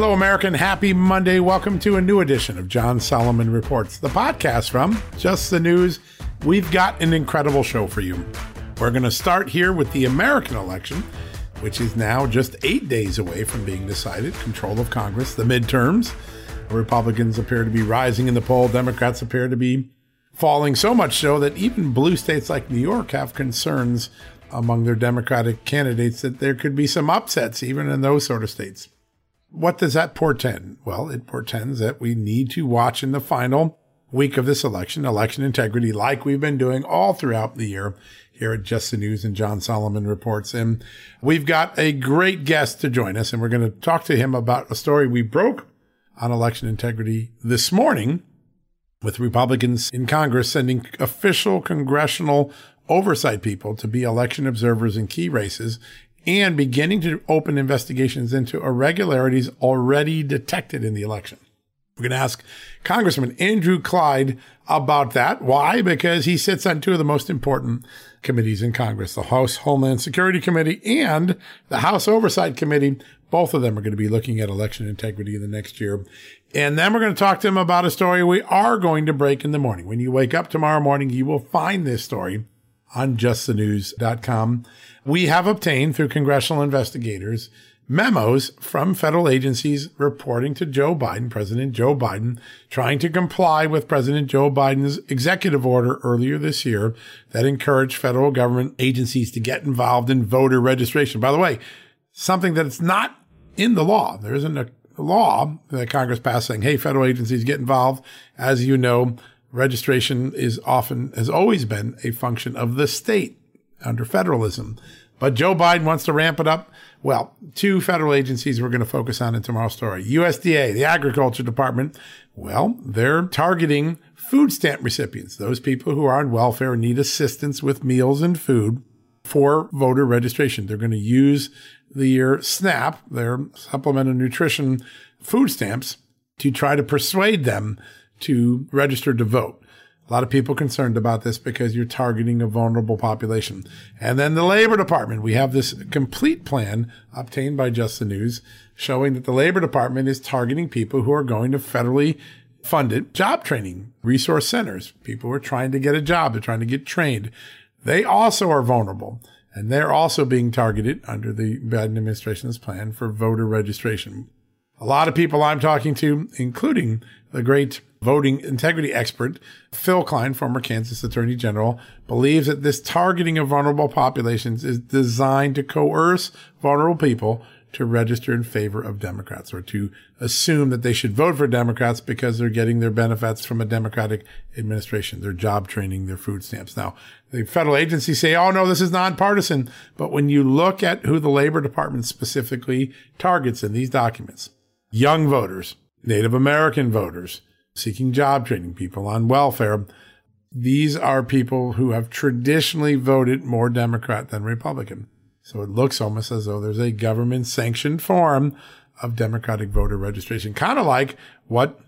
Hello, American. Happy Monday. Welcome to a new edition of John Solomon Reports, the podcast from Just the News. We've got an incredible show for you. We're going to start here with the American election, which is now just eight days away from being decided. Control of Congress, the midterms. Republicans appear to be rising in the poll. Democrats appear to be falling so much so that even blue states like New York have concerns among their Democratic candidates that there could be some upsets even in those sort of states. What does that portend? Well, it portends that we need to watch in the final week of this election, election integrity, like we've been doing all throughout the year here at Just the News and John Solomon Reports. And we've got a great guest to join us, and we're going to talk to him about a story we broke on election integrity this morning with Republicans in Congress sending official congressional oversight people to be election observers in key races and beginning to open investigations into irregularities already detected in the election. We're going to ask Congressman Andrew Clyde about that. Why? Because he sits on two of the most important committees in Congress, the House Homeland Security Committee and the House Oversight Committee. Both of them are going to be looking at election integrity in the next year. And then we're going to talk to him about a story we are going to break in the morning. When you wake up tomorrow morning, you will find this story on justthenews.com. We have obtained through congressional investigators memos from federal agencies reporting to Joe Biden, President Joe Biden, trying to comply with President Joe Biden's executive order earlier this year that encouraged federal government agencies to get involved in voter registration. By the way, something that's not in the law. There isn't a law that Congress passed saying, hey, federal agencies get involved. As you know, registration is often, has always been a function of the state under federalism. But Joe Biden wants to ramp it up. Well, two federal agencies we're going to focus on in tomorrow's story. USDA, the Agriculture Department. Well, they're targeting food stamp recipients, those people who are on welfare and need assistance with meals and food for voter registration. They're going to use the SNAP, their supplemental nutrition food stamps, to try to persuade them to register to vote. A lot of people concerned about this because you're targeting a vulnerable population. And then the Labor Department, we have this complete plan obtained by Just the News showing that the Labor Department is targeting people who are going to federally funded job training resource centers. People who are trying to get a job, they're trying to get trained. They also are vulnerable and they're also being targeted under the Biden administration's plan for voter registration. A lot of people I'm talking to, including the great voting integrity expert, Phill Kline, former Kansas Attorney General, believes that this targeting of vulnerable populations is designed to coerce vulnerable people to register in favor of Democrats or to assume that they should vote for Democrats because they're getting their benefits from a Democratic administration, their job training, their food stamps. Now, the federal agencies say, oh no, this is nonpartisan. But when you look at who the Labor Department specifically targets in these documents, young voters, Native American voters, seeking job training, people on welfare. These are people who have traditionally voted more Democrat than Republican. So it looks almost as though there's a government sanctioned form of Democratic voter registration. Kind of like what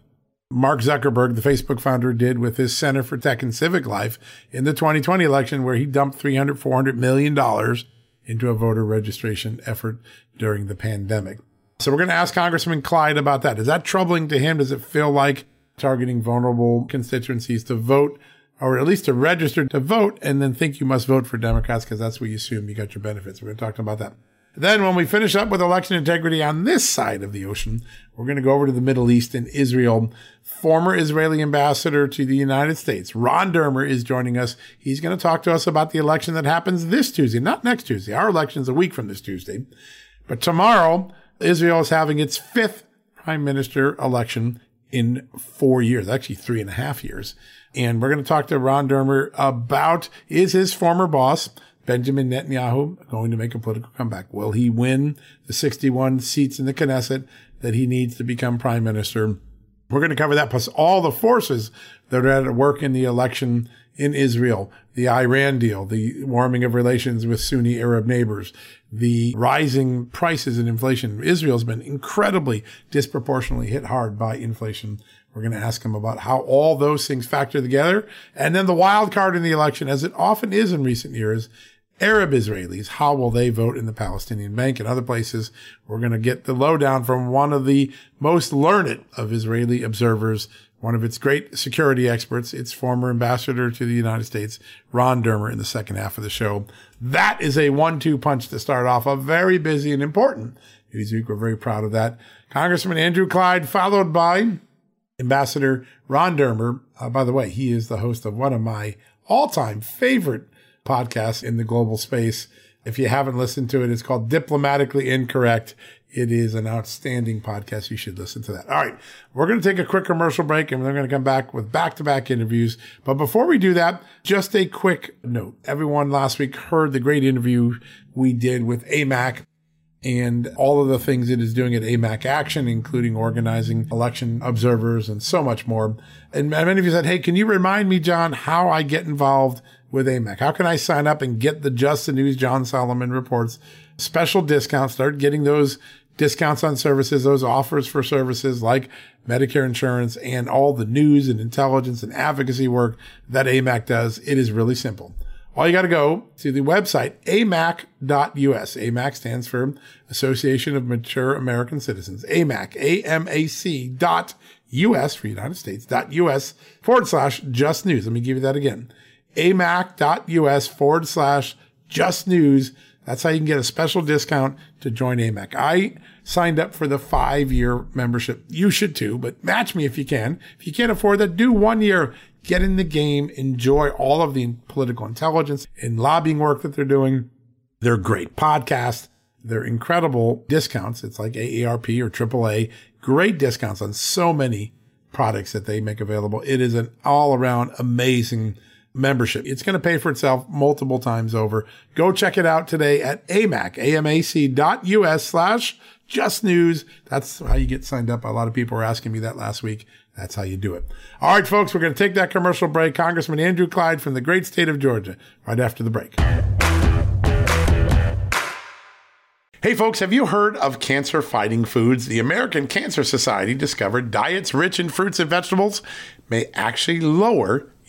Mark Zuckerberg, the Facebook founder, did with his Center for Tech and Civic Life in the 2020 election, where he dumped 300, 400 million dollars into a voter registration effort during the pandemic. So we're going to ask Congressman Clyde about that. Is that troubling to him? Does it feel like targeting vulnerable constituencies to vote or at least to register to vote and then think you must vote for Democrats because that's where you assume you got your benefits. We're going to talk about that. Then when we finish up with election integrity on this side of the ocean, we're going to go over to the Middle East and Israel. Former Israeli ambassador to the United States, Ron Dermer, is joining us. He's going to talk to us about the election that happens this Tuesday, not next Tuesday. Our election's a week from this Tuesday. But tomorrow, Israel is having its fifth prime minister election in four years, actually three and a half years. And we're going to talk to Ron Dermer about is his former boss, Benjamin Netanyahu, going to make a political comeback? Will he win the 61 seats in the Knesset that he needs to become prime minister? We're going to cover that plus all the forces that are at work in the election in Israel, the Iran deal, the warming of relations with Sunni Arab neighbors, the rising prices and inflation. Israel's been incredibly disproportionately hit hard by inflation. We're going to ask him about how all those things factor together. And then the wild card in the election, as it often is in recent years, Arab Israelis. How will they vote in the Palestinian Bank and other places? We're going to get the lowdown from one of the most learned of Israeli observers, one of its great security experts, its former ambassador to the United States, Ron Dermer, in the second half of the show. That is a one-two punch to start off a very busy and important news week. We're very proud of that. Congressman Andrew Clyde, followed by Ambassador Ron Dermer. Uh, by the way, he is the host of one of my all-time favorite podcasts in the global space. If you haven't listened to it, it's called Diplomatically Incorrect. It is an outstanding podcast. You should listen to that. All right. We're going to take a quick commercial break and we're going to come back with back to back interviews. But before we do that, just a quick note. Everyone last week heard the great interview we did with AMAC and all of the things it is doing at AMAC Action, including organizing election observers and so much more. And many of you said, Hey, can you remind me, John, how I get involved with AMAC? How can I sign up and get the Just the News John Solomon reports special discounts? Start getting those discounts on services, those offers for services like Medicare insurance and all the news and intelligence and advocacy work that AMAC does. It is really simple. All you got to go to the website, amac.us. AMAC stands for Association of Mature American Citizens. AMAC, A-M-A-C dot US for United States, dot US forward slash just news. Let me give you that again. AMAC.us forward slash just news. That's how you can get a special discount to join AMAC. I signed up for the five year membership. You should too, but match me if you can. If you can't afford that, do one year get in the game, enjoy all of the political intelligence and lobbying work that they're doing. They're great podcasts. They're incredible discounts. It's like AARP or AAA. Great discounts on so many products that they make available. It is an all around amazing membership. It's going to pay for itself multiple times over. Go check it out today at amac, amac dot us slash just news. That's how you get signed up. A lot of people were asking me that last week. That's how you do it. All right, folks, we're going to take that commercial break. Congressman Andrew Clyde from the great state of Georgia right after the break. Hey folks, have you heard of cancer fighting foods? The American Cancer Society discovered diets rich in fruits and vegetables may actually lower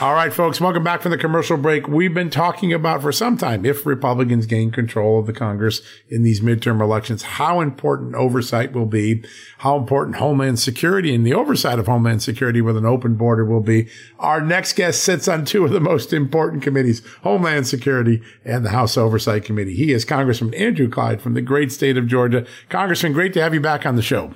All right, folks, welcome back from the commercial break. We've been talking about for some time if Republicans gain control of the Congress in these midterm elections, how important oversight will be, how important Homeland Security and the oversight of Homeland Security with an open border will be. Our next guest sits on two of the most important committees, Homeland Security and the House Oversight Committee. He is Congressman Andrew Clyde from the great state of Georgia. Congressman, great to have you back on the show.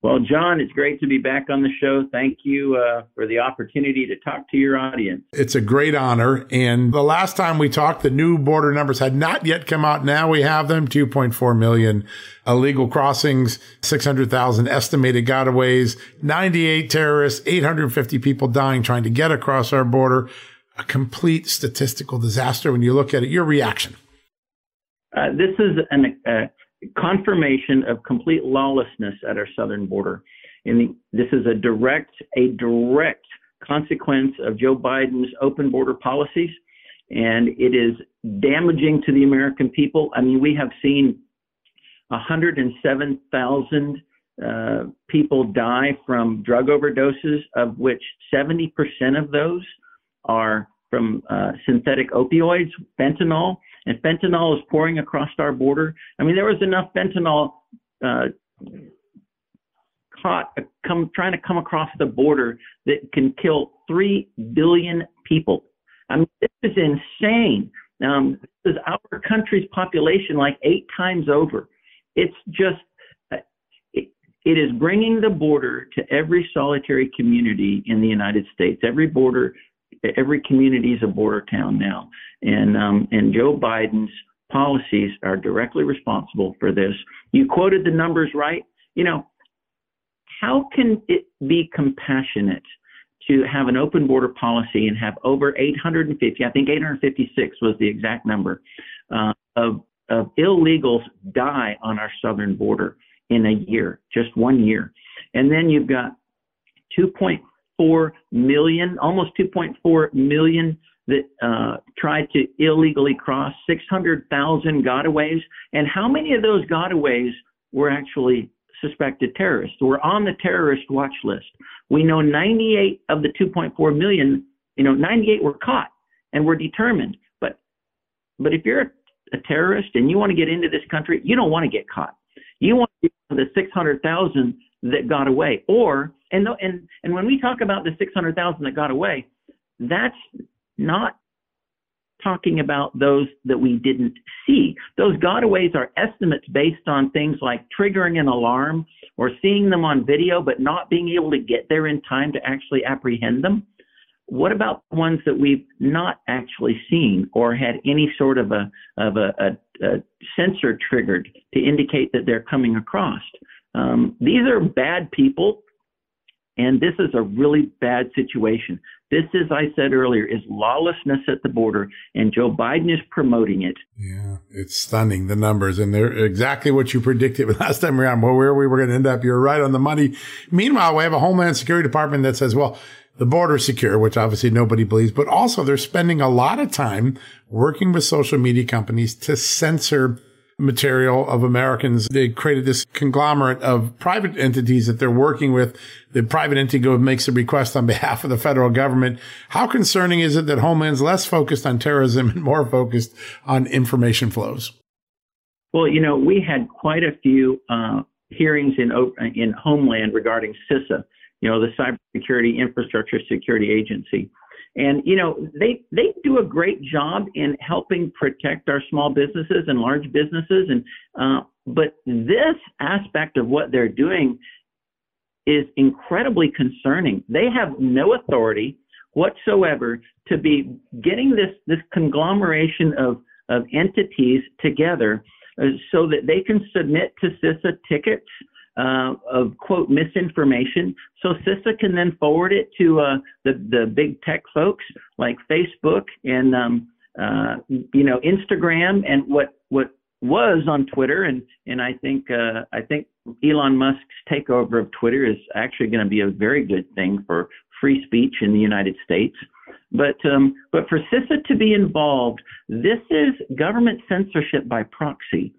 Well, John, it's great to be back on the show. Thank you uh, for the opportunity to talk to your audience. It's a great honor. And the last time we talked, the new border numbers had not yet come out. Now we have them 2.4 million illegal crossings, 600,000 estimated gotaways, 98 terrorists, 850 people dying trying to get across our border. A complete statistical disaster when you look at it. Your reaction? Uh, this is an, uh, confirmation of complete lawlessness at our southern border. And this is a direct, a direct consequence of Joe Biden's open border policies, and it is damaging to the American people. I mean, we have seen 107,000 uh, people die from drug overdoses, of which 70% of those are from uh, synthetic opioids, fentanyl, and fentanyl is pouring across our border. I mean, there was enough fentanyl uh, caught uh, come trying to come across the border that can kill three billion people. I mean, this is insane. Um, this is our country's population like eight times over. It's just uh, it, it is bringing the border to every solitary community in the United States. Every border every community is a border town now, and um, and Joe Biden's policies are directly responsible for this. You quoted the numbers right. You know, how can it be compassionate to have an open border policy and have over 850, I think 856 was the exact number, uh, of, of illegals die on our southern border in a year, just one year. And then you've got 2.4 2.4 million, almost 2.4 million that uh, tried to illegally cross, 600,000 gotaways. And how many of those gotaways were actually suspected terrorists? Were on the terrorist watch list. We know 98 of the 2.4 million, you know, 98 were caught and were determined. But but if you're a, a terrorist and you want to get into this country, you don't want to get caught. You want to be the 600,000 that got away, or and and and when we talk about the 600,000 that got away, that's not talking about those that we didn't see. Those gotaways are estimates based on things like triggering an alarm or seeing them on video but not being able to get there in time to actually apprehend them. what about ones that we've not actually seen or had any sort of a of a, a, a sensor triggered to indicate that they're coming across? Um, these are bad people, and this is a really bad situation. This, as I said earlier, is lawlessness at the border, and Joe Biden is promoting it. Yeah, it's stunning the numbers, and they're exactly what you predicted last time around. Well, where we were going to end up, you're right on the money. Meanwhile, we have a Homeland Security Department that says, well, the border secure, which obviously nobody believes, but also they're spending a lot of time working with social media companies to censor material of Americans. They created this conglomerate of private entities that they're working with. The private entity go makes a request on behalf of the federal government. How concerning is it that Homeland's less focused on terrorism and more focused on information flows? Well, you know, we had quite a few uh, hearings in in Homeland regarding CISA, you know, the Cybersecurity Infrastructure Security Agency. And you know, they they do a great job in helping protect our small businesses and large businesses. And uh, but this aspect of what they're doing is incredibly concerning. They have no authority whatsoever to be getting this this conglomeration of of entities together uh, so that they can submit to CISA tickets uh, of quote misinformation. So CISA can then forward it to uh, the the big tech folks like Facebook and um, uh, you know Instagram and what what was on Twitter and and I think uh, I think Elon Musk's takeover of Twitter is actually going to be a very good thing for free speech in the United States. But um, but for CISA to be involved, this is government censorship by proxy,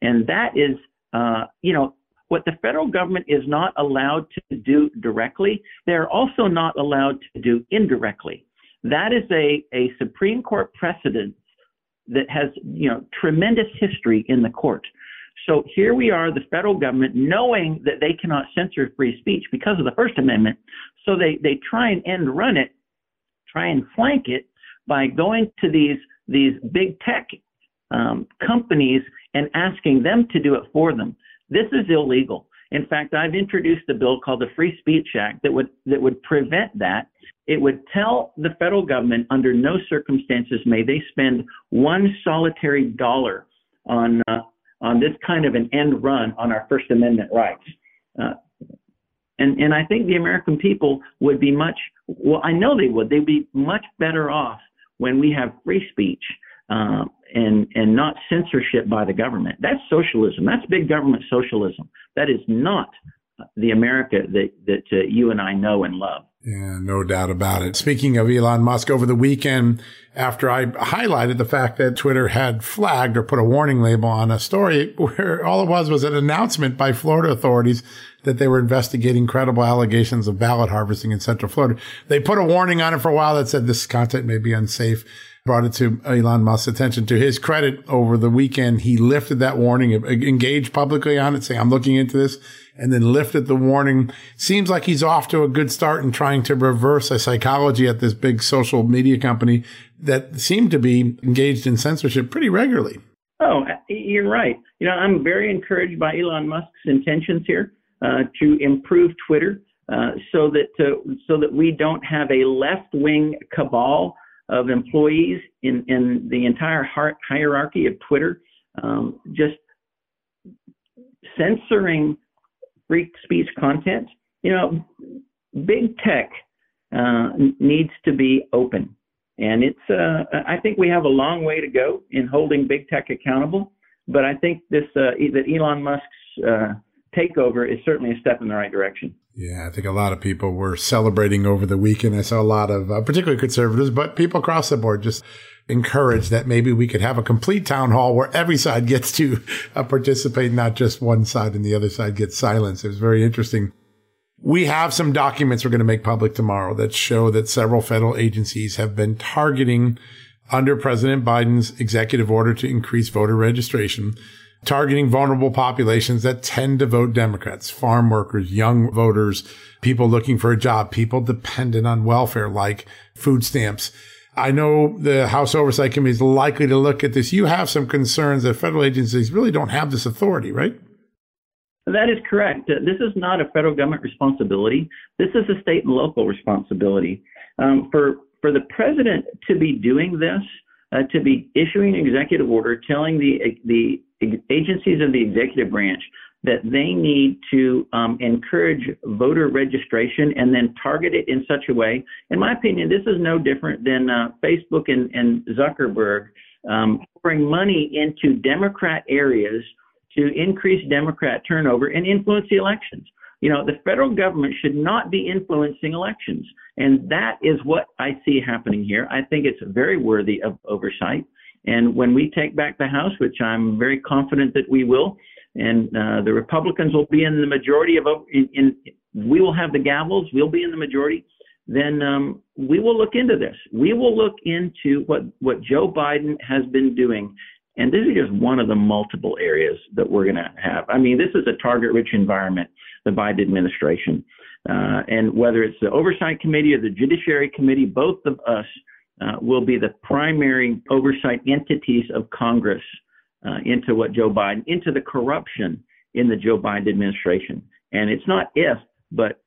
and that is uh, you know what the federal government is not allowed to do directly, they're also not allowed to do indirectly. That is a, a Supreme Court precedent that has, you know, tremendous history in the court. So here we are, the federal government, knowing that they cannot censor free speech because of the First Amendment. So they, they try and end run it, try and flank it by going to these, these big tech um, companies and asking them to do it for them. This is illegal. In fact, I've introduced a bill called the Free Speech Act that would that would prevent that. It would tell the federal government under no circumstances may they spend one solitary dollar on uh, on this kind of an end run on our First Amendment rights. Uh, and and I think the American people would be much well. I know they would. They'd be much better off when we have free speech uh, and and not censorship by the government. That's socialism. That's big government socialism. That is not the America that that uh, you and I know and love. Yeah, no doubt about it. Speaking of Elon Musk, over the weekend, after I highlighted the fact that Twitter had flagged or put a warning label on a story where all it was was an announcement by Florida authorities that they were investigating credible allegations of ballot harvesting in Central Florida. They put a warning on it for a while that said this content may be unsafe brought it to Elon Musk's attention. To his credit, over the weekend, he lifted that warning, engaged publicly on it, saying, I'm looking into this, and then lifted the warning. Seems like he's off to a good start in trying to reverse a psychology at this big social media company that seemed to be engaged in censorship pretty regularly. Oh, you're right. You know, I'm very encouraged by Elon Musk's intentions here uh, to improve Twitter. Uh, so that uh, so that we don't have a left wing cabal of employees in, in the entire hierarchy of Twitter, um, just censoring free speech content. You know, big tech uh, needs to be open. And it's, uh, I think we have a long way to go in holding big tech accountable. But I think this, uh, that Elon Musk's uh, takeover is certainly a step in the right direction. Yeah, I think a lot of people were celebrating over the weekend. I saw a lot of, uh, particularly conservatives, but people across the board just encouraged that maybe we could have a complete town hall where every side gets to uh, participate, not just one side and the other side gets silenced. It was very interesting. We have some documents we're going to make public tomorrow that show that several federal agencies have been targeting under President Biden's executive order to increase voter registration targeting vulnerable populations that tend to vote Democrats, farm workers, young voters, people looking for a job, people dependent on welfare like food stamps. I know the House Oversight Committee is likely to look at this. You have some concerns that federal agencies really don't have this authority, right? That is correct. This is not a federal government responsibility. This is a state and local responsibility. um, for for the president to be doing this, uh, to be issuing an executive order telling the the agencies of the executive branch that they need to um, encourage voter registration and then target it in such a way. In my opinion, this is no different than uh, Facebook and, and Zuckerberg um, pouring money into Democrat areas to increase Democrat turnover and influence the elections. You know, the federal government should not be influencing elections. And that is what I see happening here. I think it's very worthy of oversight. And when we take back the House, which I'm very confident that we will, and uh, the Republicans will be in the majority of, in, in, we will have the gavels, we'll be in the majority, then um, we will look into this. We will look into what, what Joe Biden has been doing. And this is just one of the multiple areas that we're going to have. I mean, this is a target rich environment the Biden administration. Uh, and whether it's the Oversight Committee or the Judiciary Committee, both of us uh, will be the primary oversight entities of Congress uh, into what Joe Biden, into the corruption in the Joe Biden administration. And it's not if, but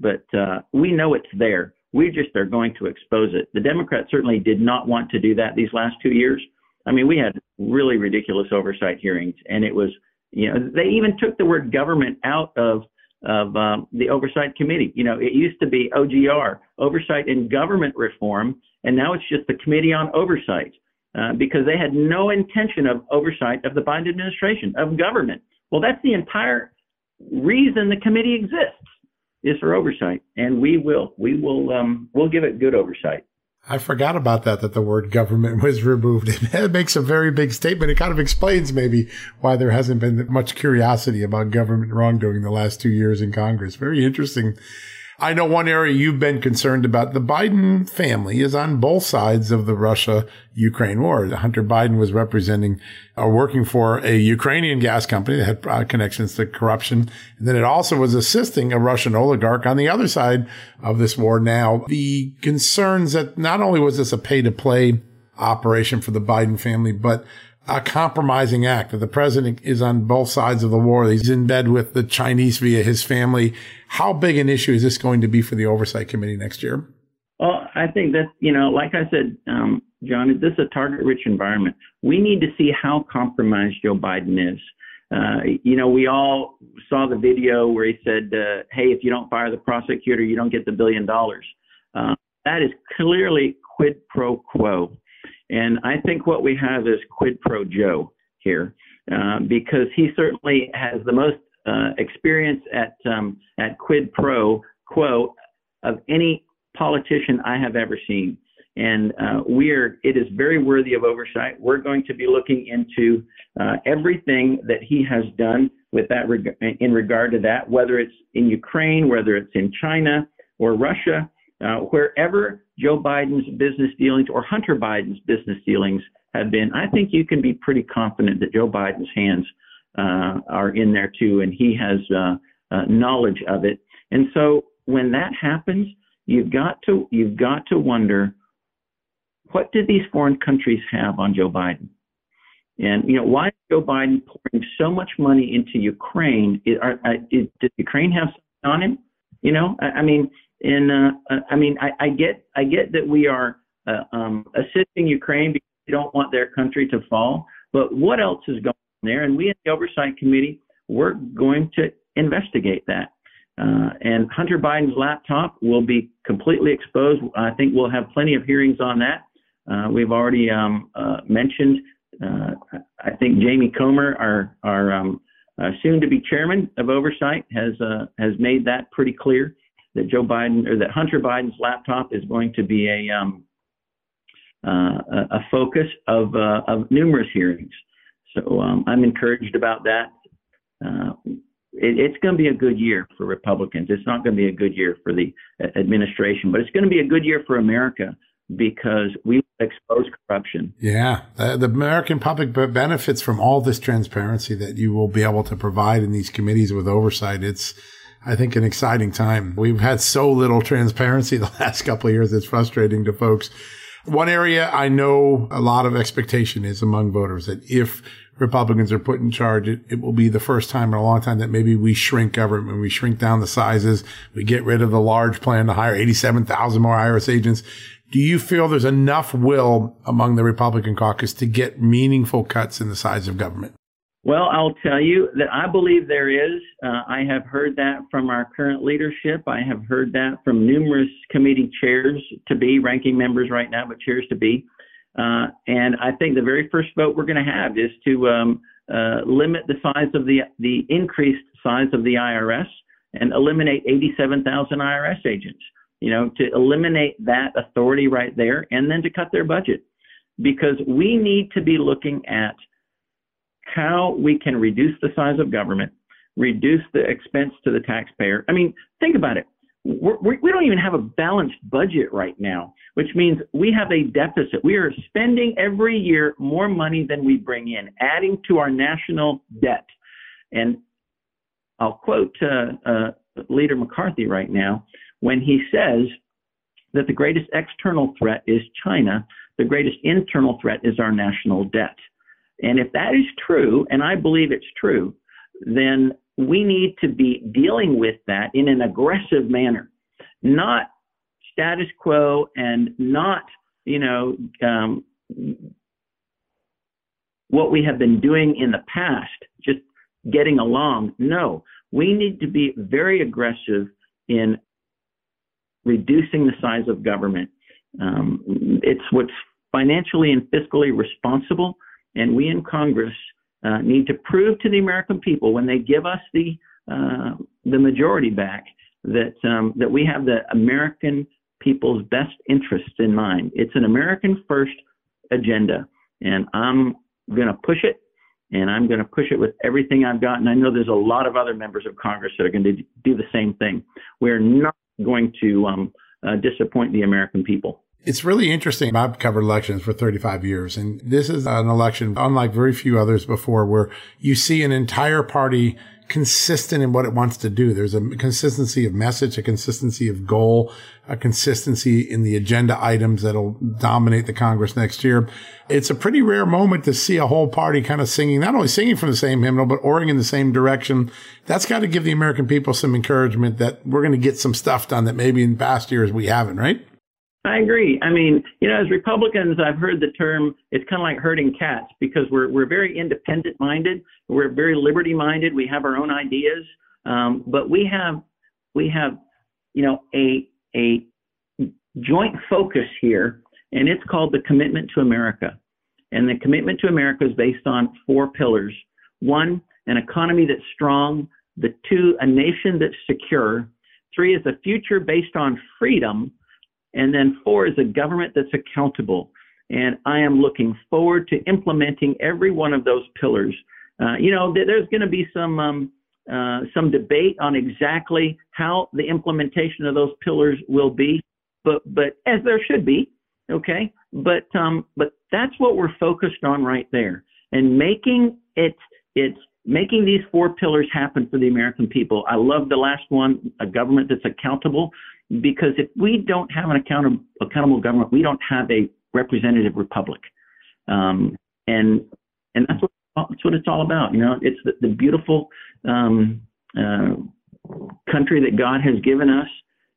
but uh, we know it's there. We just are going to expose it. The Democrats certainly did not want to do that these last two years. I mean, we had really ridiculous oversight hearings, and it was, you know, they even took the word government out of of um, the oversight committee. You know, it used to be OGR, Oversight and Government Reform, and now it's just the Committee on Oversight uh, because they had no intention of oversight of the Biden administration of government. Well, that's the entire reason the committee exists is for oversight, and we will we will um, we'll give it good oversight. I forgot about that, that the word government was removed. It makes a very big statement. It kind of explains maybe why there hasn't been much curiosity about government wrongdoing the last two years in Congress. Very interesting I know one area you've been concerned about. The Biden family is on both sides of the Russia Ukraine war. Hunter Biden was representing or working for a Ukrainian gas company that had uh, connections to corruption. And then it also was assisting a Russian oligarch on the other side of this war. Now, the concerns that not only was this a pay to play operation for the Biden family, but a compromising act that the president is on both sides of the war. He's in bed with the Chinese via his family. How big an issue is this going to be for the oversight committee next year? Well, I think that, you know, like I said, um, John, is this is a target rich environment. We need to see how compromised Joe Biden is. Uh, you know, we all saw the video where he said, uh, hey, if you don't fire the prosecutor, you don't get the billion dollars. Uh, that is clearly quid pro quo. And I think what we have is quid pro Joe here, uh, because he certainly has the most uh, experience at um, at quid pro quo of any politician I have ever seen. And uh, we're it is very worthy of oversight. We're going to be looking into uh, everything that he has done with that reg- in regard to that, whether it's in Ukraine, whether it's in China or Russia. Uh, wherever Joe Biden's business dealings or Hunter Biden's business dealings have been, I think you can be pretty confident that Joe Biden's hands uh, are in there too, and he has uh, uh, knowledge of it. And so when that happens, you've got to you've got to wonder what do these foreign countries have on Joe Biden? And you know why is Joe Biden pouring so much money into Ukraine? Is, are, is, does Ukraine have something on him? You know, I, I mean, and uh, uh, I mean, I, I get I get that we are uh, um, assisting Ukraine because we don't want their country to fall. But what else is going on there? And we in the oversight committee, we're going to investigate that. Uh, and Hunter Biden's laptop will be completely exposed. I think we'll have plenty of hearings on that. Uh, we've already um, uh, mentioned. Uh, I think Jamie Comer, our our um, uh, soon-to-be chairman of oversight, has has made that pretty clear that Joe Biden or that Hunter Biden's laptop is going to be a um, uh, a focus of uh, of numerous hearings. So um, I'm encouraged about that. Uh, it, it's going to be a good year for Republicans. It's not going to be a good year for the administration, but it's going to be a good year for America because we expose corruption. Yeah, the American public benefits from all this transparency that you will be able to provide in these committees with oversight. It's I think, an exciting time. We've had so little transparency the last couple of years. It's frustrating to folks. One area I know a lot of expectation is among voters that if Republicans are put in charge, it, it will be the first time in a long time that maybe we shrink government, we shrink down the sizes, we get rid of the large plan to hire 87,000 more IRS agents. Do you feel there's enough will among the Republican caucus to get meaningful cuts in the size of government? Well, I'll tell you that I believe there is. Uh, I have heard that from our current leadership. I have heard that from numerous committee chairs to be, ranking members right now, but chairs to be. Uh, and I think the very first vote we're going to have is to um, uh, limit the size of the the increased size of the IRS and eliminate 87,000 IRS agents. You know, to eliminate that authority right there, and then to cut their budget, because we need to be looking at how we can reduce the size of government, reduce the expense to the taxpayer. I mean, think about it. We're, we do not even have a balanced budget right now, which means we have a deficit. We are spending every year more money than we bring in, adding to our national debt. And I'll quote uh, uh, Leader McCarthy right now when he says that the greatest external threat is China, the greatest internal threat is our national debt. And if that is true, and I believe it's true, then we need to be dealing with that in an aggressive manner, not status quo and not, you know, um, what we have been doing in the past, just getting along. No, we need to be very aggressive in reducing the size of government. Um, it's what's financially and fiscally responsible and we in Congress uh, need to prove to the American people when they give us the uh, the majority back that um, that we have the American people's best interests in mind. It's an American first agenda, and I'm going to push it, and I'm going to push it with everything I've got. And I know there's a lot of other members of Congress that are going to do the same thing. We're not going to um, uh, disappoint the American people. It's really interesting. I've covered elections for 35 years, and this is an election unlike very few others before where you see an entire party consistent in what it wants to do. There's a consistency of message, a consistency of goal, a consistency in the agenda items that'll dominate the Congress next year. It's a pretty rare moment to see a whole party kind of singing, not only singing from the same hymnal, but oaring in the same direction. That's got to give the American people some encouragement that we're going to get some stuff done that maybe in past years we haven't, right? I agree. I mean, you know, as Republicans, I've heard the term it's kind of like herding cats because we're we're very independent minded, we're very liberty minded, we have our own ideas, um, but we have we have you know a a joint focus here, and it's called the commitment to America. And the commitment to America is based on four pillars: one, an economy that's strong; the two, a nation that's secure; three is a future based on freedom and then four is a government that's accountable. And I am looking forward to implementing every one of those pillars. Uh, you know, there's going to be some um, uh, some debate on exactly how the implementation of those pillars will be, but but as there should be, okay. But um, but that's what we're focused on right there, and making it it's making these four pillars happen for the American people. I love the last one, a government that's accountable because if we don't have an accountable, accountable government, we don't have a representative republic. Um, and and that's what that's what it's all about. You know, it's the, the beautiful um, uh, country that God has given us,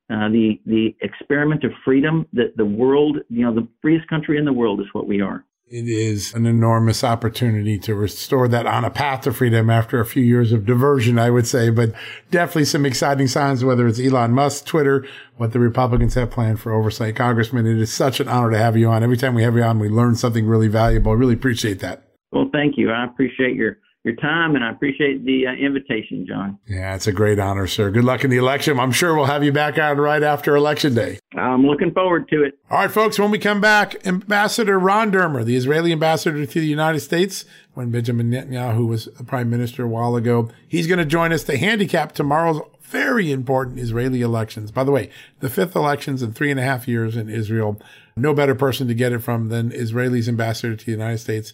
uh, the the experiment of freedom that the world, you know, the freest country in the world is what we are it is an enormous opportunity to restore that on a path to freedom after a few years of diversion, I would say, but definitely some exciting signs, whether it's Elon Musk, Twitter, what the Republicans have planned for oversight. Congressman, it is such an honor to have you on. Every time we have you on, we learn something really valuable. I really appreciate that. Well, thank you. I appreciate your your time, and I appreciate the uh, invitation, John. Yeah, it's a great honor, sir. Good luck in the election. I'm sure we'll have you back on right after Election Day. I'm looking forward to it. All right, folks, when we come back, Ambassador Ron Dermer, the Israeli ambassador to the United States, when Benjamin Netanyahu was prime minister a while ago, he's going to join us to handicap tomorrow's very important Israeli elections. By the way, the fifth elections in three and a half years in Israel. No better person to get it from than Israeli's ambassador to the United States,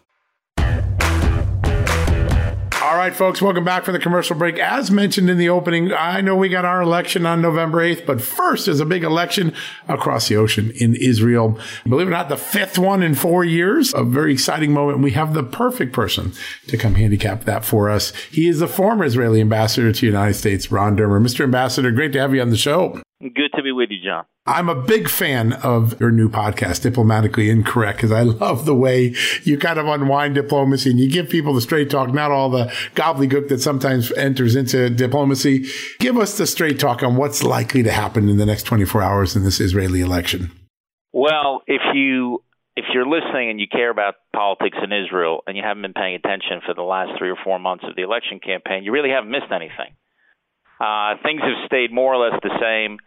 All right, folks, welcome back for the commercial break. As mentioned in the opening, I know we got our election on November 8th, but first is a big election across the ocean in Israel. Believe it or not, the fifth one in four years. A very exciting moment. We have the perfect person to come handicap that for us. He is the former Israeli ambassador to the United States, Ron Dermer. Mr. Ambassador, great to have you on the show. Good to be with you, John. I'm a big fan of your new podcast, Diplomatically Incorrect, because I love the way you kind of unwind diplomacy and you give people the straight talk, not all the gobbledygook that sometimes enters into diplomacy. Give us the straight talk on what's likely to happen in the next 24 hours in this Israeli election. Well, if you if you're listening and you care about politics in Israel and you haven't been paying attention for the last three or four months of the election campaign, you really haven't missed anything. Uh, things have stayed more or less the same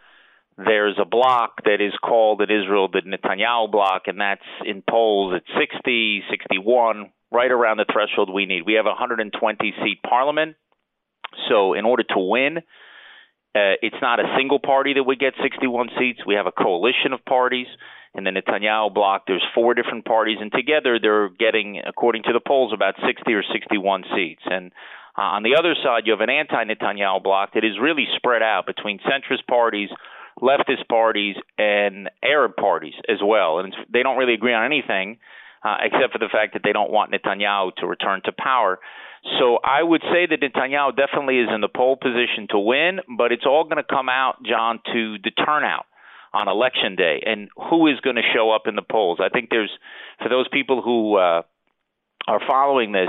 there's a block that is called in Israel the Netanyahu block, and that's in polls at 60, 61, right around the threshold we need. We have a 120 seat parliament. So, in order to win, uh, it's not a single party that would get 61 seats. We have a coalition of parties. In the Netanyahu block, there's four different parties, and together they're getting, according to the polls, about 60 or 61 seats. And uh, on the other side, you have an anti Netanyahu block that is really spread out between centrist parties leftist parties and Arab parties as well, and they don't really agree on anything uh, except for the fact that they don't want Netanyahu to return to power. So I would say that Netanyahu definitely is in the pole position to win, but it's all going to come out, John, to the turnout on election day and who is going to show up in the polls. I think there's for those people who uh, are following this.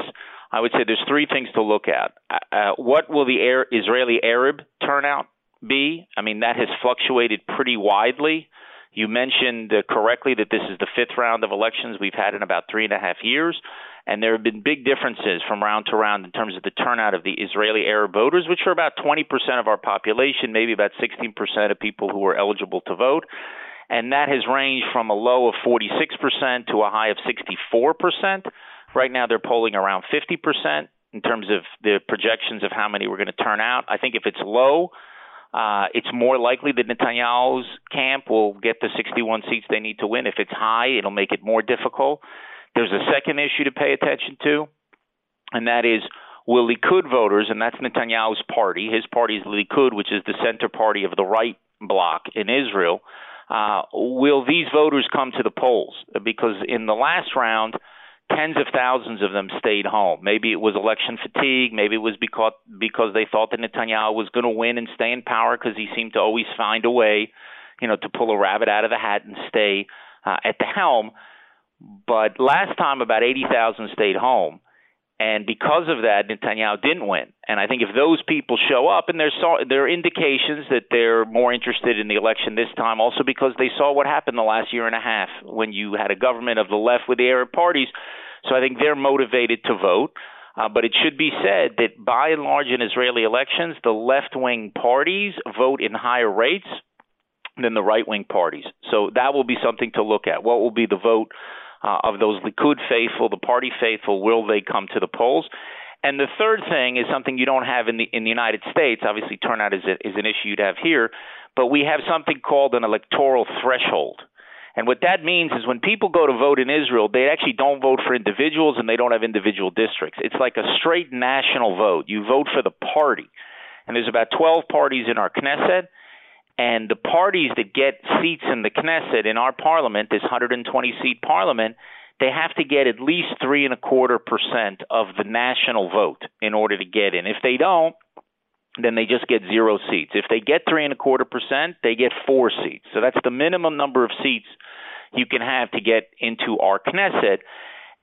I would say there's three things to look at. Uh, what will the Israeli Arab turnout be? I mean, that has fluctuated pretty widely. You mentioned uh, correctly that this is the fifth round of elections we've had in about three and a half years. And there have been big differences from round to round in terms of the turnout of the Israeli Arab voters, which are about 20% of our population, maybe about 16% of people who are eligible to vote. And that has ranged from a low of 46% to a high of 64%. Right now, they're polling around 50% in terms of the projections of how many we're going to turn out. I think if it's low, uh, it's more likely that Netanyahu's camp will get the 61 seats they need to win. If it's high, it'll make it more difficult. There's a second issue to pay attention to, and that is will Likud voters, and that's Netanyahu's party, his party is Likud, which is the center party of the right bloc in Israel, uh, will these voters come to the polls? Because in the last round, tens of thousands of them stayed home. Maybe it was election fatigue. Maybe it was because because they thought that Netanyahu was going to win and stay in power because he seemed to always find a way, you know, to pull a rabbit out of the hat and stay uh, at the helm. But last time, about eighty thousand stayed home. And because of that, Netanyahu didn't win. And I think if those people show up, and there's there are indications that they're more interested in the election this time, also because they saw what happened the last year and a half when you had a government of the left with the Arab parties. So I think they're motivated to vote. Uh, but it should be said that by and large in Israeli elections, the left wing parties vote in higher rates than the right wing parties. So that will be something to look at. What will be the vote uh, of those Likud faithful, the party faithful? Will they come to the polls? And the third thing is something you don't have in the in the United States. Obviously, turnout is a, is an issue you'd have here, but we have something called an electoral threshold. And what that means is when people go to vote in Israel, they actually don't vote for individuals and they don't have individual districts. It's like a straight national vote. You vote for the party. And there's about 12 parties in our Knesset. And the parties that get seats in the Knesset, in our parliament, this 120 seat parliament, they have to get at least three and a quarter percent of the national vote in order to get in. If they don't, then they just get zero seats. If they get three and a quarter percent, they get four seats. So that's the minimum number of seats you can have to get into our Knesset.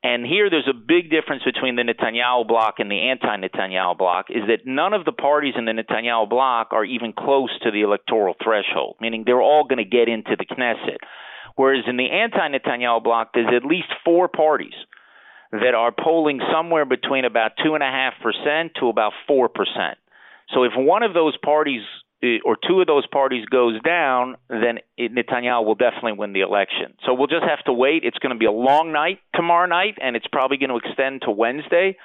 And here there's a big difference between the Netanyahu bloc and the anti Netanyahu bloc is that none of the parties in the Netanyahu bloc are even close to the electoral threshold, meaning they're all going to get into the Knesset. Whereas in the anti Netanyahu bloc, there's at least four parties that are polling somewhere between about 2.5% to about 4%. So if one of those parties Uh, or two of those parties goes down, then Netanyahu will definitely win the election. So we'll just have to wait. It's going to be a long night tomorrow night, and it's probably going to extend to Wednesday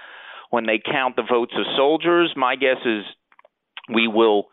when they count the votes of soldiers. My guess is we will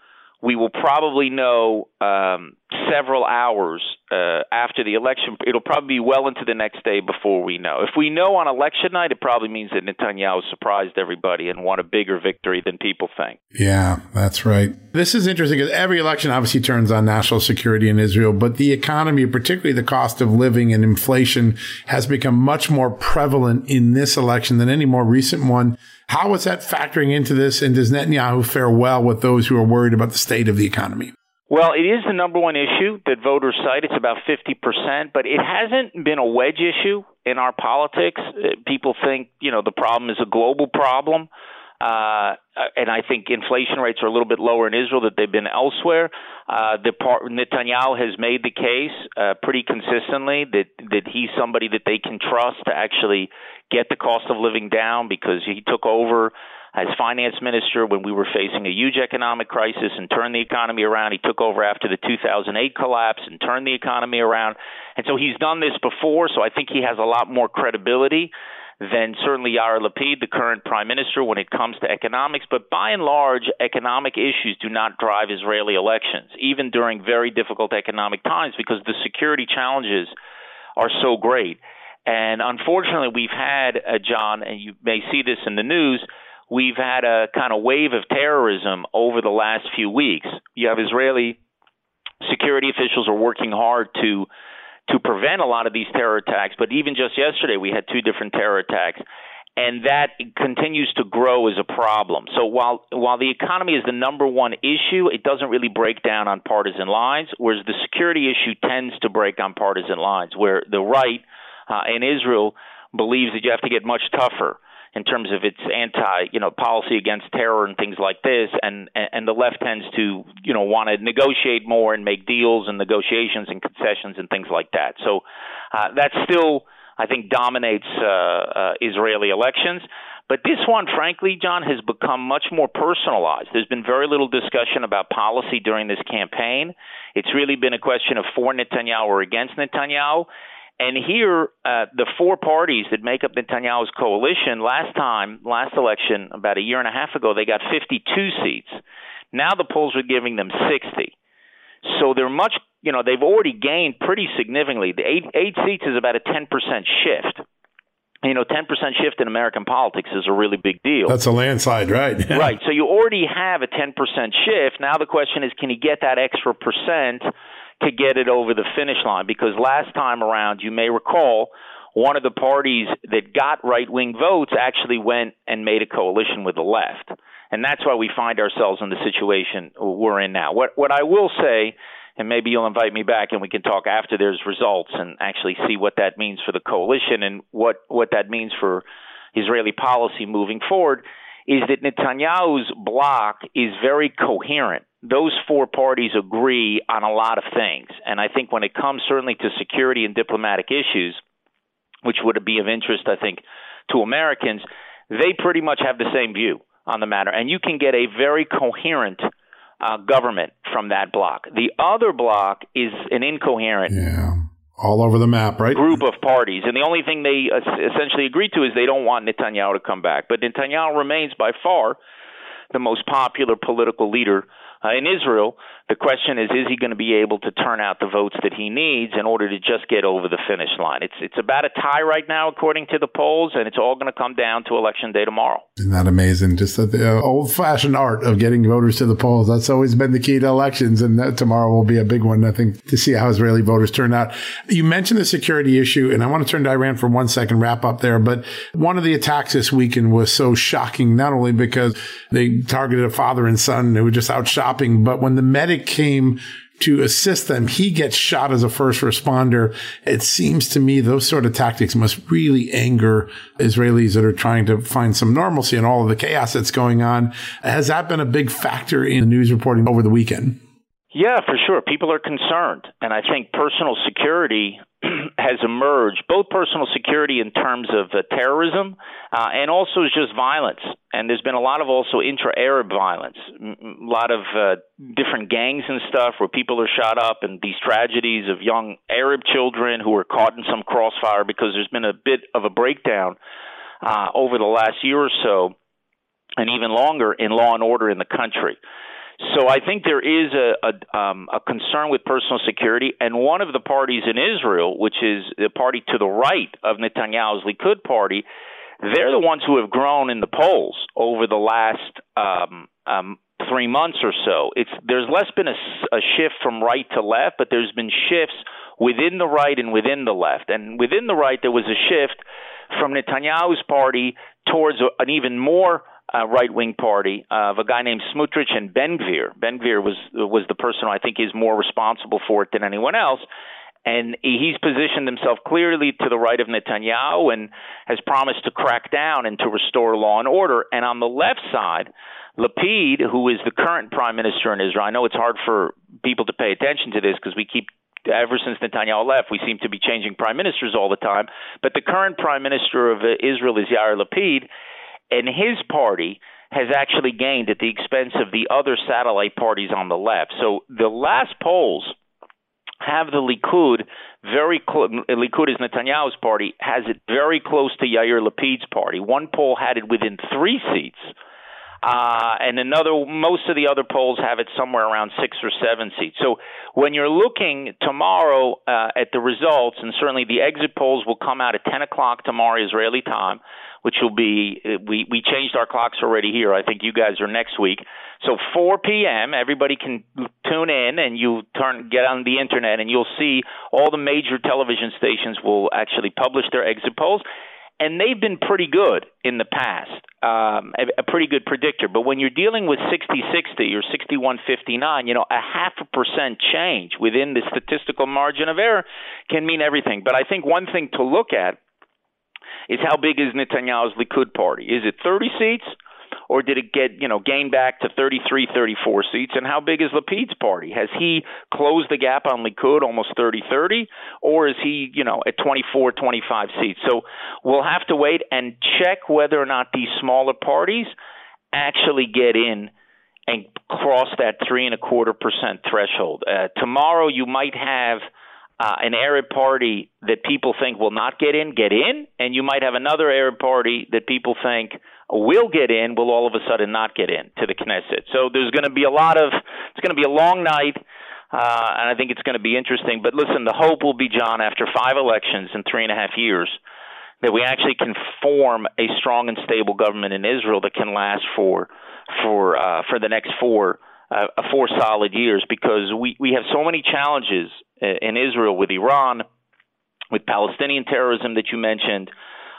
we will probably know um, several hours uh, after the election. It'll probably be well into the next day before we know. If we know on election night, it probably means that Netanyahu surprised everybody and won a bigger victory than people think. Yeah, that's right. This is interesting because every election obviously turns on national security in Israel, but the economy, particularly the cost of living and inflation, has become much more prevalent in this election than any more recent one. How is that factoring into this? And does Netanyahu fare well with those who are worried about the state of the economy? Well, it is the number one issue that voters cite. It's about 50%, but it hasn't been a wedge issue in our politics. Uh, people think, you know, the problem is a global problem. Uh, and I think inflation rates are a little bit lower in Israel than they've been elsewhere. Uh, the part, Netanyahu has made the case uh, pretty consistently that that he's somebody that they can trust to actually get the cost of living down because he took over as finance minister when we were facing a huge economic crisis and turned the economy around. He took over after the 2008 collapse and turned the economy around. And so he's done this before, so I think he has a lot more credibility than certainly Yair Lapid, the current prime minister, when it comes to economics. But by and large, economic issues do not drive Israeli elections, even during very difficult economic times, because the security challenges are so great. And unfortunately, we've had, uh, John, and you may see this in the news, we've had a kind of wave of terrorism over the last few weeks. You have Israeli security officials are working hard to to prevent a lot of these terror attacks. But even just yesterday, we had two different terror attacks, and that continues to grow as a problem. So while while the economy is the number one issue, it doesn't really break down on partisan lines, whereas the security issue tends to break on partisan lines, where the right uh, in Israel believes that you have to get much tougher in terms of its anti, you know, policy against terror and things like this, and and the left tends to, you know, want to negotiate more and make deals and negotiations and concessions and things like that. So uh, that still, I think, dominates uh, uh, Israeli elections. But this one, frankly, John, has become much more personalized. There's been very little discussion about policy during this campaign. It's really been a question of for Netanyahu or against Netanyahu. And here, uh, the four parties that make up Netanyahu's coalition, last time, last election, about a year and a half ago, they got 52 seats. Now the polls are giving them 60. So they're much, you know, they've already gained pretty significantly. The eight, eight seats is about a 10% shift. You know, 10% shift in American politics is a really big deal. That's a landslide, right? right. So you already have a 10% shift. Now the question is, can you get that extra percent to get it over the finish line because last time around, you may recall, one of the parties that got right wing votes actually went and made a coalition with the left. And that's why we find ourselves in the situation we're in now. What what I will say, and maybe you'll invite me back and we can talk after there's results and actually see what that means for the coalition and what, what that means for Israeli policy moving forward is that Netanyahu's bloc is very coherent. Those four parties agree on a lot of things. And I think when it comes certainly to security and diplomatic issues, which would be of interest, I think, to Americans, they pretty much have the same view on the matter. And you can get a very coherent uh, government from that block. The other block is an incoherent. Yeah. All over the map, right? Group of parties. And the only thing they essentially agreed to is they don't want Netanyahu to come back. But Netanyahu remains by far the most popular political leader in Israel. The question is, is he going to be able to turn out the votes that he needs in order to just get over the finish line? It's it's about a tie right now, according to the polls, and it's all going to come down to election day tomorrow. Isn't that amazing? Just the uh, old-fashioned art of getting voters to the polls. That's always been the key to elections, and tomorrow will be a big one, I think, to see how Israeli voters turn out. You mentioned the security issue, and I want to turn to Iran for one second, wrap up there. But one of the attacks this weekend was so shocking, not only because they targeted a father and son who were just out shopping, but when the medic came to assist them. He gets shot as a first responder. It seems to me those sort of tactics must really anger Israelis that are trying to find some normalcy in all of the chaos that's going on. Has that been a big factor in the news reporting over the weekend? Yeah, for sure. People are concerned. And I think personal security has emerged, both personal security in terms of uh, terrorism uh, and also just violence. And there's been a lot of also intra Arab violence, a lot of uh, different gangs and stuff where people are shot up, and these tragedies of young Arab children who are caught in some crossfire because there's been a bit of a breakdown uh, over the last year or so, and even longer in law and order in the country. So I think there is a, a, um, a concern with personal security, and one of the parties in Israel, which is the party to the right of Netanyahu's Likud party, they're the ones who have grown in the polls over the last um, um, three months or so. It's there's less been a, a shift from right to left, but there's been shifts within the right and within the left. And within the right, there was a shift from Netanyahu's party towards an even more uh, right wing party uh, of a guy named Smotrich and Ben Gvir. Ben Gvir was was the person I think is more responsible for it than anyone else. And he's positioned himself clearly to the right of Netanyahu and has promised to crack down and to restore law and order. And on the left side, Lapid, who is the current prime minister in Israel, I know it's hard for people to pay attention to this because we keep ever since Netanyahu left, we seem to be changing prime ministers all the time. But the current prime minister of Israel is Yair Lapid, and his party has actually gained at the expense of the other satellite parties on the left. So the last polls have the Likud very close. Likud is Netanyahu's party has it very close to Yair Lapid's party. One poll had it within three seats. Uh, and another, most of the other polls have it somewhere around six or seven seats. So when you're looking tomorrow uh, at the results, and certainly the exit polls will come out at 10 o'clock tomorrow Israeli time, which will be we we changed our clocks already here. I think you guys are next week. So 4 p.m. Everybody can tune in, and you turn get on the internet, and you'll see all the major television stations will actually publish their exit polls, and they've been pretty good in the past, um, a, a pretty good predictor. But when you're dealing with 60-60 or 61-59, you know, a half a percent change within the statistical margin of error can mean everything. But I think one thing to look at is how big is Netanyahu's Likud party? Is it 30 seats? Or did it get, you know, gain back to 33, 34 seats? And how big is Lapid's party? Has he closed the gap on Likud almost 30, 30? Or is he, you know, at 24, 25 seats? So we'll have to wait and check whether or not these smaller parties actually get in and cross that three and a quarter percent threshold. Uh, tomorrow you might have – uh, an Arab party that people think will not get in get in, and you might have another Arab party that people think will get in will all of a sudden not get in to the Knesset. So there's going to be a lot of it's going to be a long night. Uh, and I think it's going to be interesting. But listen, the hope will be, John, after five elections in three and a half years, that we actually can form a strong and stable government in Israel that can last for for uh, for the next four uh, four solid years because we we have so many challenges in Israel with Iran, with Palestinian terrorism that you mentioned,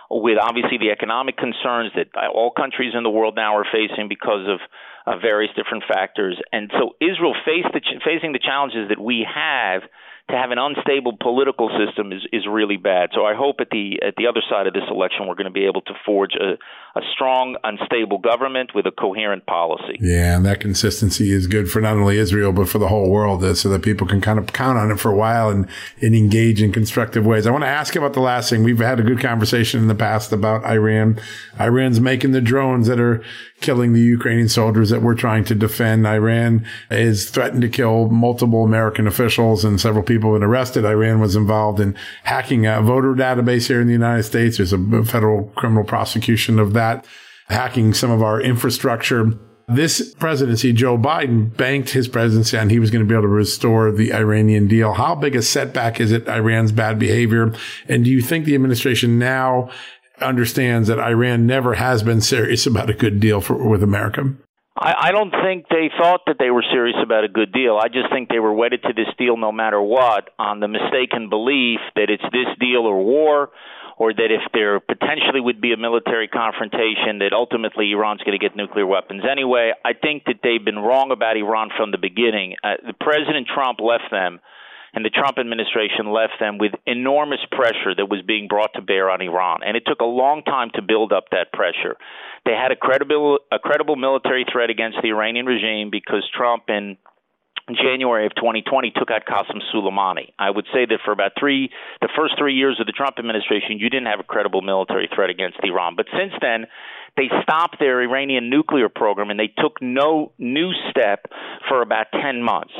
with obviously the economic concerns that all countries in the world now are facing because of uh, various different factors. And so Israel faced the, facing the challenges that we have to have an unstable political system is, is really bad. So I hope at the at the other side of this election we're going to be able to forge a, a strong, unstable government with a coherent policy. Yeah, and that consistency is good for not only Israel but for the whole world, uh, so that people can kind of count on it for a while and, and engage in constructive ways. I want to ask about the last thing. We've had a good conversation in the past about Iran. Iran's making the drones that are killing the Ukrainian soldiers that we're trying to defend. Iran is threatened to kill multiple American officials and several people have been arrested. Iran was involved in hacking a voter database here in the United States. There's a federal criminal prosecution of that, hacking some of our infrastructure. This presidency, Joe Biden banked his presidency on he was going to be able to restore the Iranian deal. How big a setback is it, Iran's bad behavior? And do you think the administration now understands that Iran never has been serious about a good deal for, with America? I, I don't think they thought that they were serious about a good deal. I just think they were wedded to this deal no matter what on the mistaken belief that it's this deal or war, or that if there potentially would be a military confrontation, that ultimately Iran's going to get nuclear weapons anyway. I think that they've been wrong about Iran from the beginning. Uh, the President Trump left them and the Trump administration left them with enormous pressure that was being brought to bear on Iran. And it took a long time to build up that pressure. They had a credible, a credible military threat against the Iranian regime because Trump in January of 2020 took out Qasem Soleimani. I would say that for about three, the first three years of the Trump administration, you didn't have a credible military threat against Iran. But since then, they stopped their Iranian nuclear program and they took no new step for about 10 months.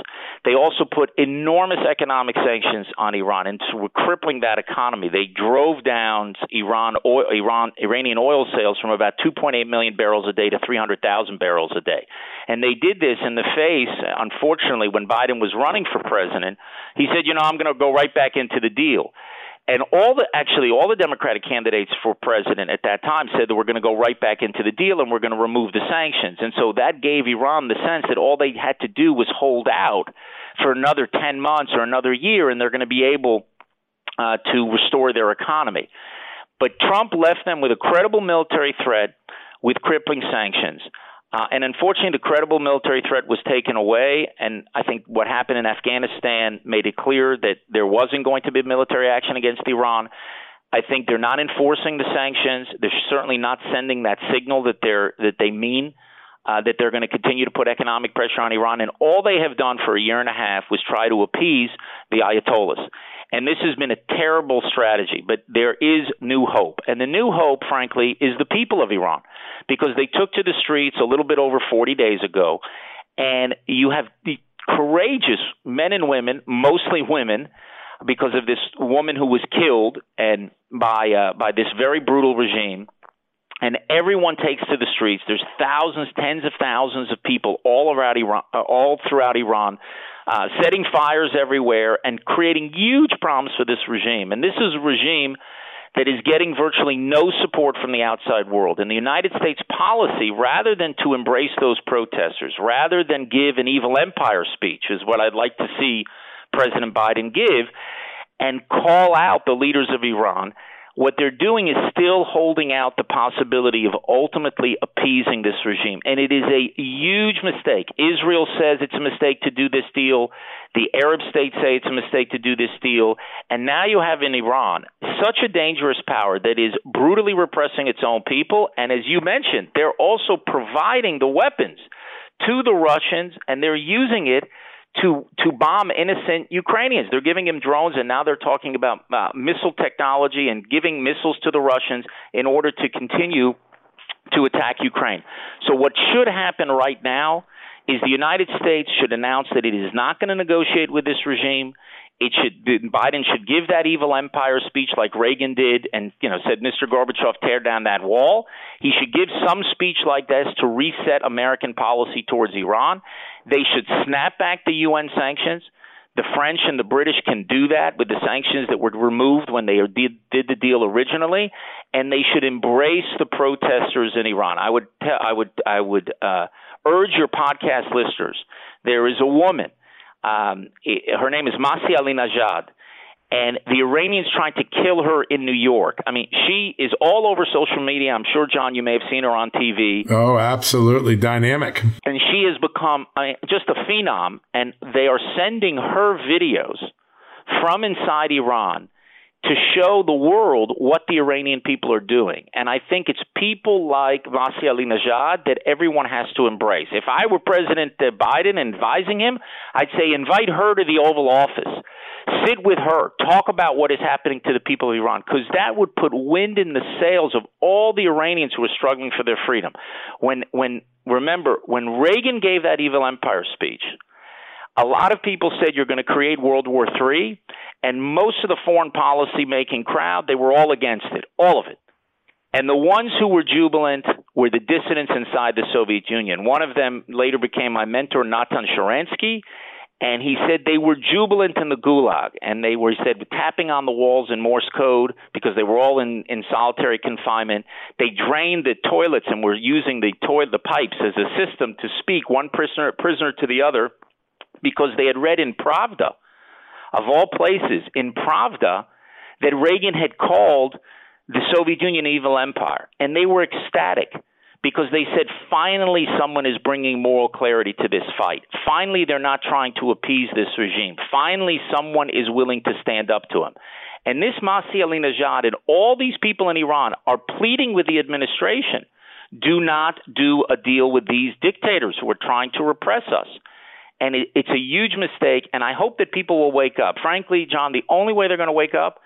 They also put enormous economic sanctions on Iran and so were crippling that economy. They drove down Iran oil, Iran Iranian oil sales from about 2.8 million barrels a day to 300,000 barrels a day. And they did this in the face, unfortunately, when Biden was running for president, he said, "You know, I'm going to go right back into the deal." And all the actually all the Democratic candidates for president at that time said that we're going to go right back into the deal and we're going to remove the sanctions. And so that gave Iran the sense that all they had to do was hold out for another 10 months or another year and they're going to be able uh, to restore their economy. But Trump left them with a credible military threat with crippling sanctions. Uh, and unfortunately, the credible military threat was taken away. And I think what happened in Afghanistan made it clear that there wasn't going to be military action against Iran. I think they're not enforcing the sanctions. They're certainly not sending that signal that they're that they mean uh, that they're going to continue to put economic pressure on Iran. And all they have done for a year and a half was try to appease the Ayatollahs. And this has been a terrible strategy, but there is new hope. And the new hope, frankly, is the people of Iran, because they took to the streets a little bit over 40 days ago. And you have the courageous men and women, mostly women, because of this woman who was killed and by uh, by this very brutal regime and everyone takes to the streets. There's thousands, tens of thousands of people all around Iran, uh, all throughout Iran, uh, setting fires everywhere and creating huge problems for this regime. And this is a regime that is getting virtually no support from the outside world. And the United States policy, rather than to embrace those protesters, rather than give an evil empire speech, is what I'd like to see President Biden give, and call out the leaders of Iran what they're doing is still holding out the possibility of ultimately appeasing this regime. And it is a huge mistake. Israel says it's a mistake to do this deal. The Arab states say it's a mistake to do this deal. And now you have in Iran such a dangerous power that is brutally repressing its own people. And as you mentioned, they're also providing the weapons to the Russians and they're using it to to bomb innocent Ukrainians. They're giving him drones, and now they're talking about uh, missile technology and giving missiles to the Russians in order to continue to attack Ukraine. So what should happen right now is the United States should announce that it is not going to negotiate with this regime. It should Biden should give that evil empire speech like Reagan did, and you know said, "Mr. Gorbachev, tear down that wall." He should give some speech like this to reset American policy towards Iran. They should snap back the UN sanctions. The French and the British can do that with the sanctions that were removed when they did, did the deal originally, and they should embrace the protesters in Iran. I would, I would, I would uh, urge your podcast listeners. There is a woman um, her name is Masih Alinejad, and the Iranians trying to kill her in New York. I mean, she is all over social media. I'm sure, John, you may have seen her on TV. Oh, absolutely dynamic. And she has become I mean, just a phenom, and they are sending her videos from inside Iran to show the world what the Iranian people are doing. And I think it's people like Masih Alinejad that everyone has to embrace. If I were President Biden advising him, I'd say invite her to the Oval Office sit with her, talk about what is happening to the people of Iran, because that would put wind in the sails of all the Iranians who are struggling for their freedom. When, when, remember, when Reagan gave that evil empire speech, a lot of people said you're going to create World War III, and most of the foreign policy making crowd, they were all against it, all of it. And the ones who were jubilant were the dissidents inside the Soviet Union. One of them later became my mentor, Natan Sharansky, and he said they were jubilant in the gulag and they were he said tapping on the walls in morse code because they were all in in solitary confinement they drained the toilets and were using the toilet the pipes as a system to speak one prisoner prisoner to the other because they had read in pravda of all places in pravda that reagan had called the soviet union an evil empire and they were ecstatic because they said finally someone is bringing moral clarity to this fight. Finally, they're not trying to appease this regime. Finally, someone is willing to stand up to him. And this Masih Alinejad and all these people in Iran are pleading with the administration do not do a deal with these dictators who are trying to repress us. And it, it's a huge mistake, and I hope that people will wake up. Frankly, John, the only way they're going to wake up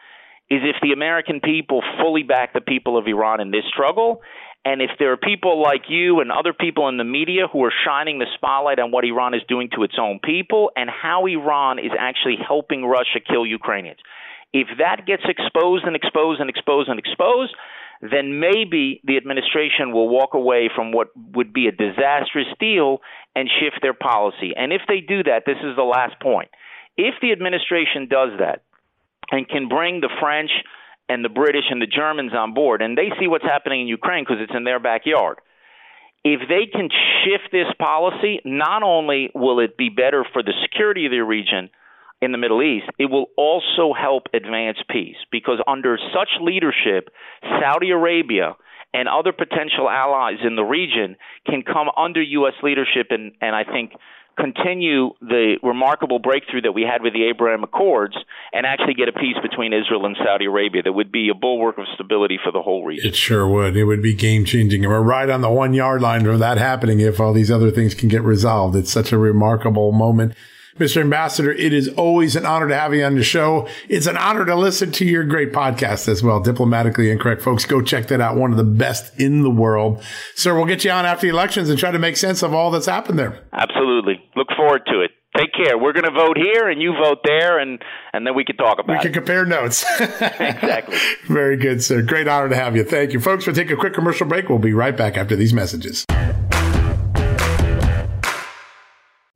is if the American people fully back the people of Iran in this struggle and if there are people like you and other people in the media who are shining the spotlight on what Iran is doing to its own people and how Iran is actually helping Russia kill Ukrainians, if that gets exposed and exposed and exposed and exposed, then maybe the administration will walk away from what would be a disastrous deal and shift their policy. And if they do that, this is the last point. If the administration does that and can bring the French, and the British and the Germans on board, and they see what's happening in Ukraine because it's in their backyard. If they can shift this policy, not only will it be better for the security of the region in the Middle East, it will also help advance peace because under such leadership, Saudi Arabia and other potential allies in the region can come under U.S. leadership and, and I think continue the remarkable breakthrough that we had with the Abraham Accords and actually get a peace between Israel and Saudi Arabia that would be a bulwark of stability for the whole region. It sure would. It would be game changing. We're right on the one yard line of that happening if all these other things can get resolved. It's such a remarkable moment. Mr. Ambassador, it is always an honor to have you on the show. It's an honor to listen to your great podcast as well, Diplomatically Incorrect. Folks, go check that out. One of the best in the world. Sir, we'll get you on after the elections and try to make sense of all that's happened there. Absolutely. Look forward to it. Take care. We're going to vote here, and you vote there, and and then we can talk about. We can it. compare notes. exactly. Very good, sir. Great honor to have you. Thank you, folks. We'll take a quick commercial break. We'll be right back after these messages.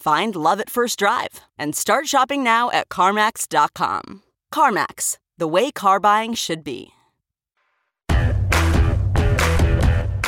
Find love at first drive and start shopping now at CarMax.com. CarMax, the way car buying should be.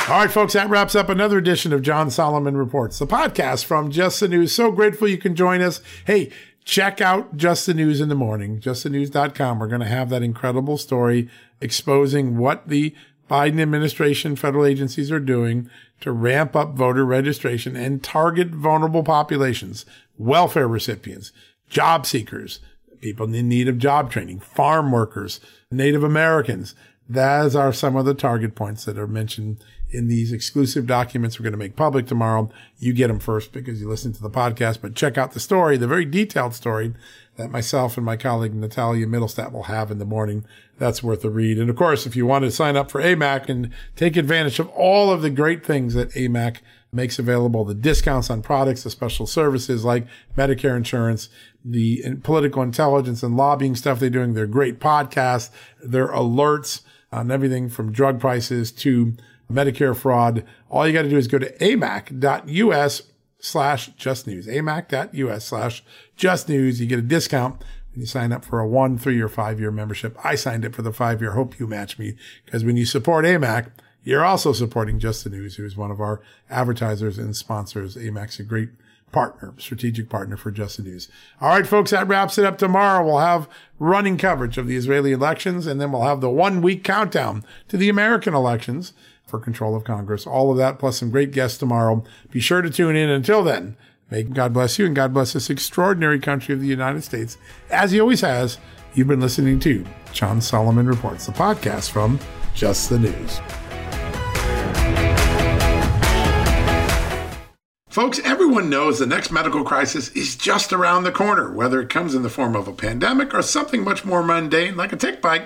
All right, folks, that wraps up another edition of John Solomon Reports, the podcast from Just the News. So grateful you can join us. Hey, check out Just the News in the morning, justthenews.com. We're going to have that incredible story exposing what the Biden administration, federal agencies are doing to ramp up voter registration and target vulnerable populations, welfare recipients, job seekers, people in need of job training, farm workers, Native Americans, Those are some of the target points that are mentioned in these exclusive documents we're going to make public tomorrow. You get them first because you listen to the podcast, but check out the story, the very detailed story that myself and my colleague Natalia Mittelstadt will have in the morning. That's worth a read. And of course, if you want to sign up for AMAC and take advantage of all of the great things that AMAC makes available, the discounts on products, the special services like Medicare insurance, the political intelligence and lobbying stuff they're doing, their great podcasts, their alerts on everything from drug prices to Medicare fraud. All you got to do is go to amac.us slash just news, amac.us slash just news. You get a discount when you sign up for a one, three, or five year membership. I signed up for the five year. Hope you match me because when you support AMAC, you're also supporting Just the News, who is one of our advertisers and sponsors. AMAC's a great partner, strategic partner for Just the News. All right, folks, that wraps it up. Tomorrow we'll have running coverage of the Israeli elections, and then we'll have the one week countdown to the American elections for control of Congress. All of that plus some great guests tomorrow. Be sure to tune in. Until then, may God bless you and God bless this extraordinary country of the United States, as he always has. You've been listening to John Solomon Reports, the podcast from Just the News. Folks, everyone knows the next medical crisis is just around the corner, whether it comes in the form of a pandemic or something much more mundane like a tick bite.